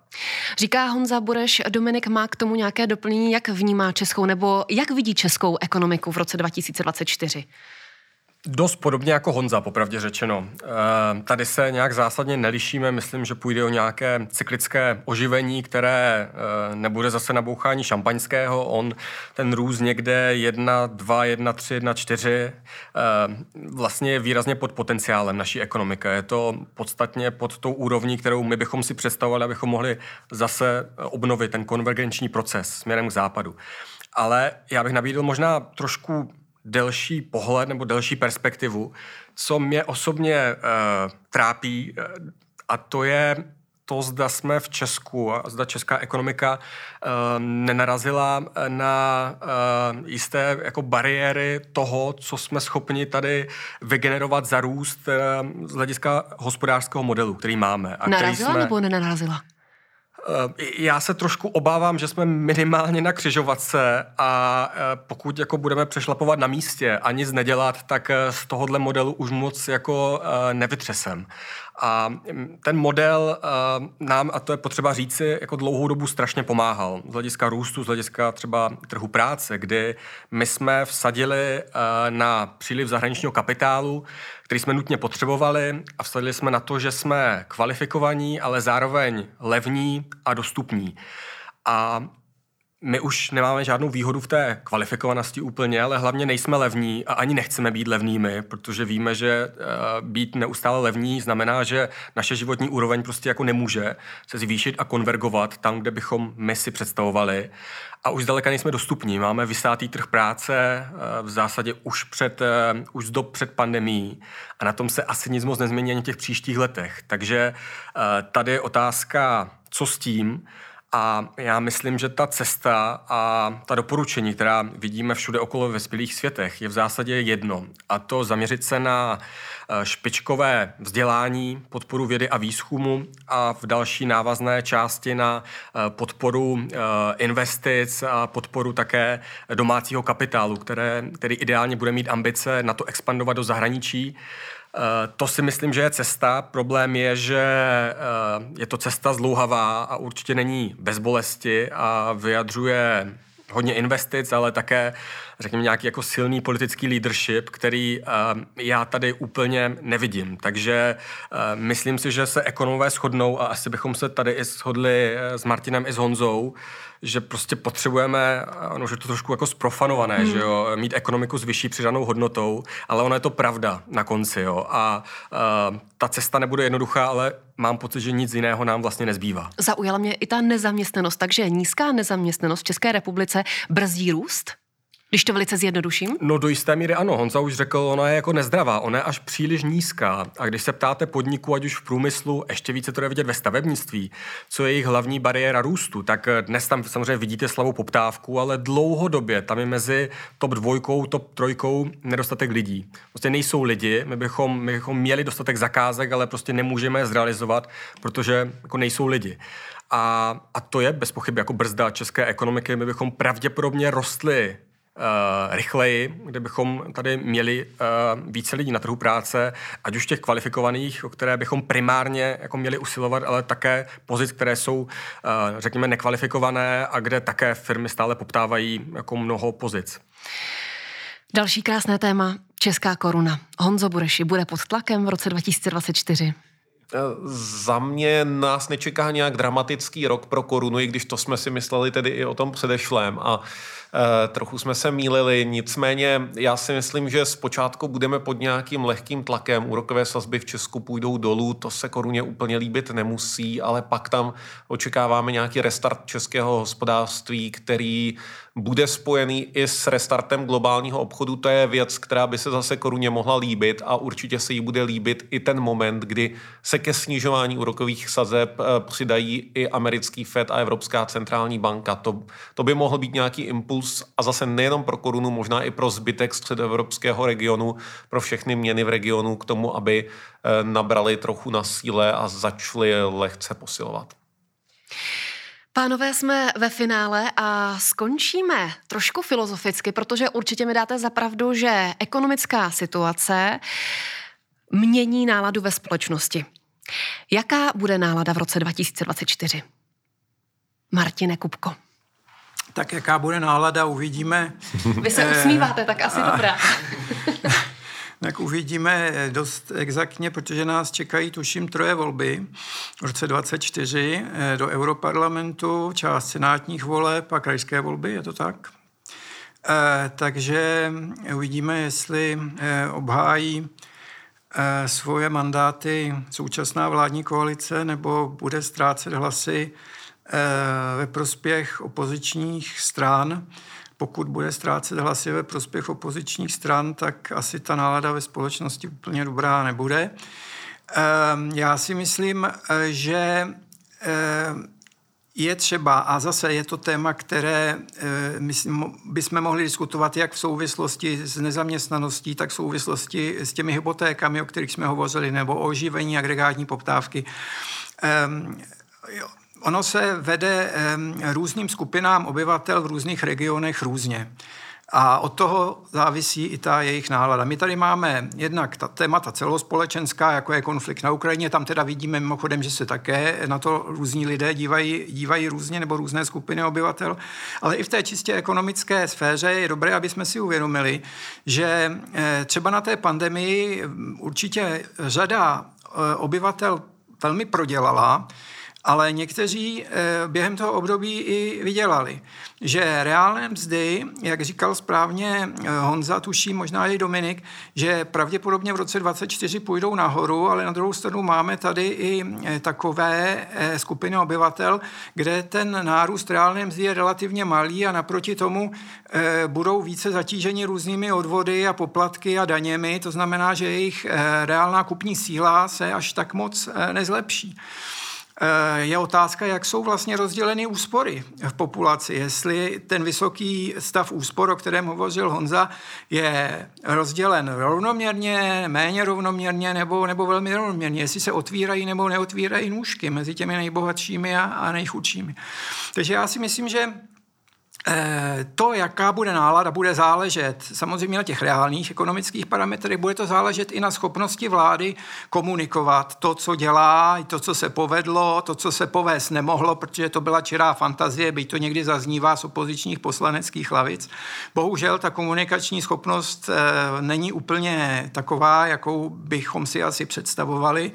Říká Honza Bureš, Dominik má k tomu nějaké doplnění, jak vnímá českou, nebo jak vidí českou ekonomiku v roce 2024? Dost podobně jako Honza, popravdě řečeno. E, tady se nějak zásadně nelišíme, myslím, že půjde o nějaké cyklické oživení, které e, nebude zase nabouchání šampaňského. On ten růst někde 1, 2, 1, 3, 1, 4 e, vlastně je výrazně pod potenciálem naší ekonomiky. Je to podstatně pod tou úrovní, kterou my bychom si představovali, abychom mohli zase obnovit ten konvergenční proces směrem k západu. Ale já bych nabídl možná trošku delší pohled nebo delší perspektivu, co mě osobně uh, trápí, uh, a to je to, zda jsme v Česku a zda česká ekonomika uh, nenarazila na uh, jisté jako bariéry toho, co jsme schopni tady vygenerovat za růst uh, z hlediska hospodářského modelu, který máme. A narazila který jsme... nebo nenarazila? Eh, já se trošku obávám, že jsme minimálně na křižovatce a eh, pokud jako budeme přešlapovat na místě a nic nedělat, tak eh, z tohohle modelu už moc jako nevytřesem. A mm, ten model nám, a to je potřeba říci, jako dlouhou dobu strašně pomáhal. Z hlediska růstu, z hlediska třeba trhu práce, kdy my jsme vsadili na příliv zahraničního kapitálu, který jsme nutně potřebovali a vsadili jsme na to, že jsme kvalifikovaní, ale zároveň levní a dostupní. A my už nemáme žádnou výhodu v té kvalifikovanosti úplně, ale hlavně nejsme levní a ani nechceme být levnými, protože víme, že uh, být neustále levní znamená, že naše životní úroveň prostě jako nemůže se zvýšit a konvergovat tam, kde bychom my si představovali. A už zdaleka nejsme dostupní. Máme vysátý trh práce uh, v zásadě už před, uh, už z dob před pandemí a na tom se asi nic moc nezmění ani v těch příštích letech. Takže tady je otázka, co s tím, a já myslím, že ta cesta a ta doporučení, která vidíme všude okolo ve vyspělých světech, je v zásadě jedno. A to zaměřit se na eh, špičkové vzdělání, podporu vědy a výzkumu a v další návazné části na eh, podporu eh, investic a podporu také domácího kapitálu, které, který ideálně bude mít ambice na to expandovat do zahraničí to si myslím, že je cesta. Problém je, že eh, je to cesta zlouhavá a určitě není bez bolesti a vyjadřuje hodně investic, ale také, řekněme, nějaký jako silný politický leadership, který uh, já tady úplně nevidím. Takže myslím si, že se ekonomové shodnou a asi bychom se tady i shodli s Martinem i s Honzou, že prostě potřebujeme, ano, že to trošku jako sprofanované, hmm. že jo, mít ekonomiku s vyšší přidanou hodnotou, ale ono je to pravda na konci, jo, a uh, ta cesta nebude jednoduchá, ale mám pocit, že nic jiného nám vlastně nezbývá. Zaujala mě i ta nezaměstnanost, takže nízká nezaměstnanost v České republice brzdí růst? Když to velice zjednoduším? No do jisté míry ano, Honza už řekl, ona je jako nezdravá, ona je až příliš nízká. A když se ptáte podniku, ať už v průmyslu, ještě více to je vidět ve stavebnictví, co je jejich hlavní bariéra růstu, tak dnes tam samozřejmě vidíte slavou poptávku, ale dlouhodobě tam je mezi top dvojkou, top trojkou nedostatek lidí. Prostě nejsou lidi, my bychom, my bychom měli dostatek zakázek, ale prostě nemůžeme je zrealizovat, protože jako nejsou lidi. A, a to je bez pochyby jako brzda české ekonomiky. My bychom pravděpodobně rostli rychleji, kde bychom tady měli uh, více lidí na trhu práce, ať už těch kvalifikovaných, o které bychom primárně jako měli usilovat, ale také pozic, které jsou, uh, řekněme, nekvalifikované a kde také firmy stále poptávají jako mnoho pozic. Další krásné téma, česká koruna. Honzo Bureši bude pod tlakem v roce 2024. Za mě nás nečeká nějak dramatický rok pro korunu, i když to jsme si mysleli tedy i o tom předešlém. A Eh, trochu jsme se mýlili, nicméně já si myslím, že zpočátku budeme pod nějakým lehkým tlakem. Úrokové sazby v Česku půjdou dolů, to se koruně úplně líbit nemusí, ale pak tam očekáváme nějaký restart českého hospodářství, který bude spojený i s restartem globálního obchodu. To je věc, která by se zase koruně mohla líbit a určitě se jí bude líbit i ten moment, kdy se ke snižování úrokových sazeb eh, přidají i americký Fed a Evropská centrální banka. To, to by mohl být nějaký impuls a zase nejenom pro korunu, možná i pro zbytek středoevropského regionu, pro všechny měny v regionu k tomu, aby eh, nabrali trochu na síle a začali lehce posilovat. Pánové, jsme ve finále a skončíme trošku filozoficky, protože určitě mi dáte za pravdu, že ekonomická situace mění náladu ve společnosti. Jaká bude nálada v roce 2024? Martine Kupko. Tak jaká bude nálada, uvidíme. Vy se usmíváte, tak asi dobrá. tak uvidíme dost exaktně, protože nás čekají, tuším, troje volby v roce 2024 eh, do Europarlamentu, část senátních voleb a krajské volby, je to tak? Eh, takže uvidíme, jestli eh, obhájí svoje mandáty současná vládní koalice nebo bude ztrácet hlasy ve prospěch opozičních stran pokud bude ztrácet hlasy ve prospěch opozičních stran, tak asi ta nálada ve společnosti úplně dobrá nebude. Ehm, já si myslím, eh, že eh, je třeba, a zase je to téma, které eh, bychom mohli diskutovat jak v souvislosti s nezaměstnaností, tak v souvislosti s těmi hypotékami, o kterých jsme hovořili, nebo o oživení agregátní poptávky. Ono se vede různým skupinám obyvatel v různých regionech různě. A od toho závisí i ta jejich nálada. My tady máme jednak ta témata celospolečenská, jako je konflikt na Ukrajině. Tam teda vidíme mimochodem, že se také na to různí lidé dívají, dívají různě nebo různé skupiny obyvatel. Ale i v té čistě ekonomické sféře je dobré, aby jsme si uvědomili, že eh, třeba na té pandemii určitě řada eh, obyvatel velmi prodělala, ale někteří eh, během toho období i vydělali. Že reálné mzdy, jak říkal správně eh, Honza, tuší možná i Dominik, že pravděpodobně v roce 2024 půjdou nahoru, ale na druhou stranu máme tady i eh, takové skupiny obyvatel, kde ten nárůst reálné mzdy je relativně malý a naproti tomu budou více zatíženi různými odvody a poplatky a daněmi, to znamená, že jejich reálná kupní síla se až tak moc nezlepší. Eh, je otázka, jak jsou vlastně rozděleny úspory v populaci. Jestli ten vysoký stav úspor, o kterém hovořil Honza, je rozdělen rovnoměrně, méně rovnoměrně nebo, nebo velmi rovnoměrně. Jestli se otvírají nebo neotvírají nůžky mezi těmi nejbohatšími a, a nejchudšími. Takže já si myslím, že to, jaká bude nálada, bude záležet samozřejmě na těch reálných ekonomických parametrech, bude to záležet i na schopnosti vlády komunikovat to, co dělá, to, co se povedlo, to, co se povést nemohlo, protože to byla čirá fantazie, byť to někdy zaznívá z opozičních poslaneckých lavic. Bohužel ta komunikační schopnost e, není úplně taková, jakou bychom si asi představovali,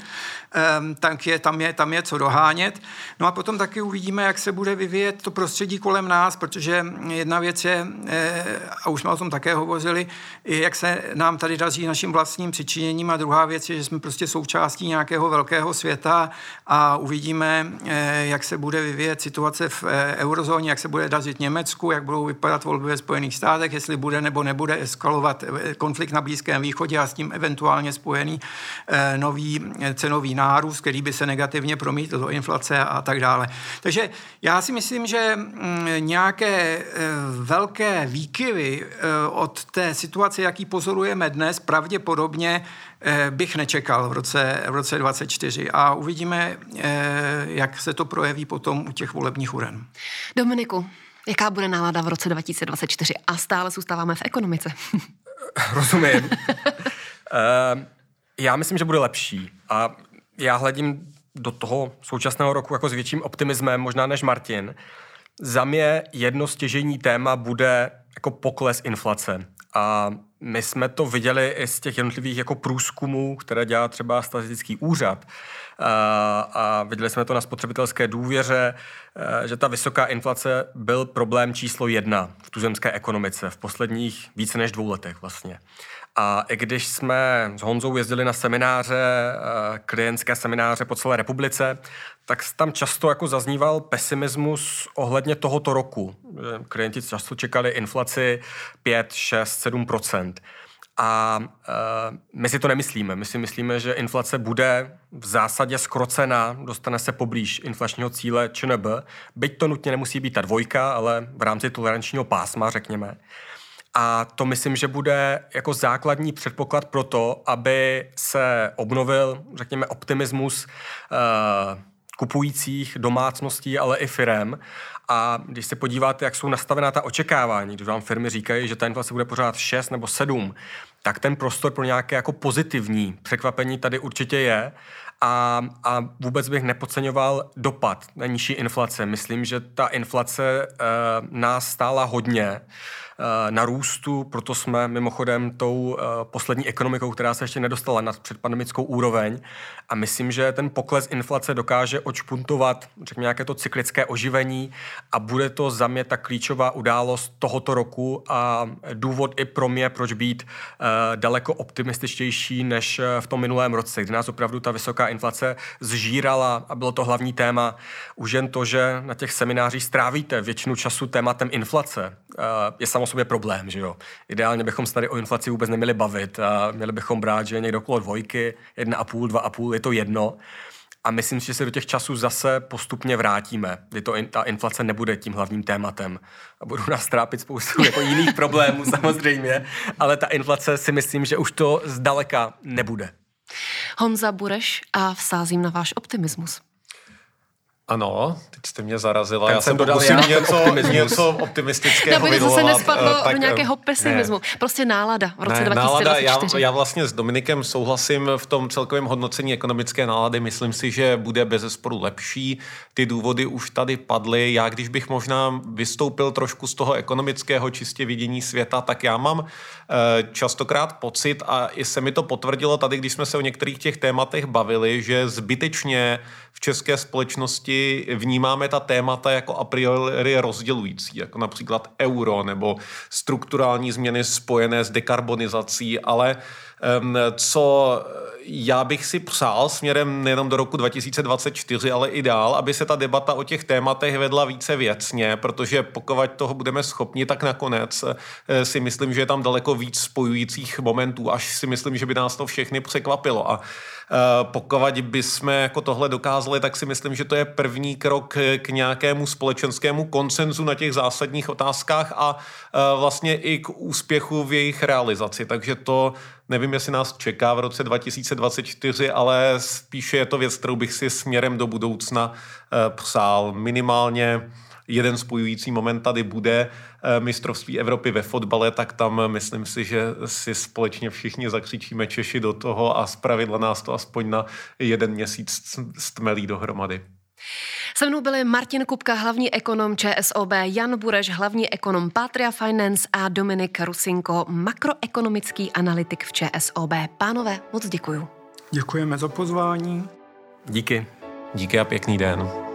e, tak je, tam, je, tam je co dohánět. No a potom taky uvidíme, jak se bude vyvíjet to prostředí kolem nás, protože jedna věc je, eh, a už jsme o tom také hovořili, jak se nám tady daří naším vlastním přičiněním a druhá věc je, že jsme prostě součástí nějakého velkého světa a uvidíme, eh, jak se bude vyvíjet situace v eh, eurozóně, jak se bude dařit Německu, jak budou vypadat volby ve Spojených státech, jestli bude nebo nebude eskalovat konflikt na Blízkém východě a s tím eventuálně spojený nový cenový nárůst, který by se negativně promítl do inflace a tak dále. Takže já si myslím, že mm, nějaké Eh, velké výkyvy eh, od té situace, jaký pozorujeme dnes, pravděpodobně eh, bych nečekal v roce, v roce 24 a uvidíme, jak se to projeví potom u těch volebních uren. Dominiku, jaká bude nálada v roce 2024 a stále zůstáváme v ekonomice? Rozumím. já myslím, že bude lepší a já hledím do toho současného roku jako s větším optimismem, možná než Martin. Za mě jedno stěžení téma bude jako pokles inflace. A my jsme to viděli i z těch jednotlivých jako průzkumů, které dělá třeba statistický úřad. A viděli jsme to na spotřebitelské důvěře, že ta vysoká inflace byl problém číslo jedna v tuzemské ekonomice v posledních více než dvou letech vlastně. A i když jsme s Honzou jezdili na semináře, klientské semináře po celé republice, tak tam často jako zazníval pesimismus ohledně tohoto roku. Klienti často čekali inflaci 5, 6, 7% a uh, my si to nemyslíme. My si myslíme, že inflace bude v zásadě skrocena, dostane se poblíž inflačního cíle ČNB, byť to nutně nemusí být ta dvojka, ale v rámci tolerančního pásma, řekněme. A to myslím, že bude jako základní předpoklad pro to, aby se obnovil, řekněme, optimismus uh, kupujících domácností, ale i firem. A když se podíváte, jak jsou nastavená ta očekávání, když vám firmy říkají, že ta inflace bude pořád 6 nebo 7, tak ten prostor pro nějaké jako pozitivní překvapení tady určitě je. A, a vůbec bych nepodceňoval dopad na nižší inflace. Myslím, že ta inflace e, nás stála hodně. Eh, na růstu, proto jsme mimochodem tou eh, poslední ekonomikou, která se ještě nedostala nad předpandemickou úroveň. A myslím, že ten pokles inflace dokáže očpuntovat, řekněme, nějaké to cyklické oživení a bude to za mě ta klíčová událost tohoto roku a důvod i pro mě, proč být uh, daleko optimističtější než v tom minulém roce, kdy nás opravdu ta vysoká inflace zžírala a bylo to hlavní téma. Už jen to, že na těch seminářích strávíte většinu času tématem inflace, uh, je samozřejmě sobě problém, že jo. Ideálně bychom se tady o inflaci vůbec neměli bavit a měli bychom brát, že někdo okolo dvojky, jedna a půl, dva a půl, je to jedno. A myslím si, že se do těch časů zase postupně vrátíme, kdy to, ta inflace nebude tím hlavním tématem. A budou nás trápit spoustu jako jiných problémů samozřejmě, ale ta inflace si myslím, že už to zdaleka nebude. Honza Bureš a vsázím na váš optimismus. Ano, teď jste mě zarazila. Ten já jsem dodal já něco, něco optimistického Aby to se nespadlo eh, tak, do nějakého pesimismu. Ne. Prostě nálada v roce ne, 2024. Nálada, já, já vlastně s Dominikem souhlasím v tom celkovém hodnocení ekonomické nálady. Myslím si, že bude bez zesporu lepší. Ty důvody už tady padly. Já, když bych možná vystoupil trošku z toho ekonomického čistě vidění světa, tak já mám eh, častokrát pocit, a i se mi to potvrdilo tady, když jsme se o některých těch tématech bavili, že zbytečně v české společnosti vnímáme ta témata jako a priori rozdělující, jako například euro nebo strukturální změny spojené s dekarbonizací, ale co já bych si přál směrem nejenom do roku 2024, ale i dál, aby se ta debata o těch tématech vedla více věcně, protože pokud toho budeme schopni, tak nakonec eh, si myslím, že je tam daleko víc spojujících momentů, až si myslím, že by nás to všechny překvapilo. A eh, pokud bychom jako tohle dokázali, tak si myslím, že to je první krok k nějakému společenskému konsenzu na těch zásadních otázkách a eh, vlastně i k úspěchu v jejich realizaci. Takže to Nevím, jestli nás čeká v roce 2024, ale spíše je to věc, kterou bych si směrem do budoucna eh, přál. Minimálně jeden spojující moment tady bude eh, mistrovství Evropy ve fotbale, tak tam myslím si, že si společně všichni zakřičíme Češi do toho a zpravidla nás to aspoň na jeden měsíc stmelí dohromady. Se mnou byli Martin Kupka, hlavní ekonom ČSOB, Jan Bureš, hlavní ekonom Patria Finance a Dominik Rusinko, makroekonomický analytik v ČSOB. Pánové, moc děkuju. Děkujeme za pozvání. Díky. Díky a pěkný den.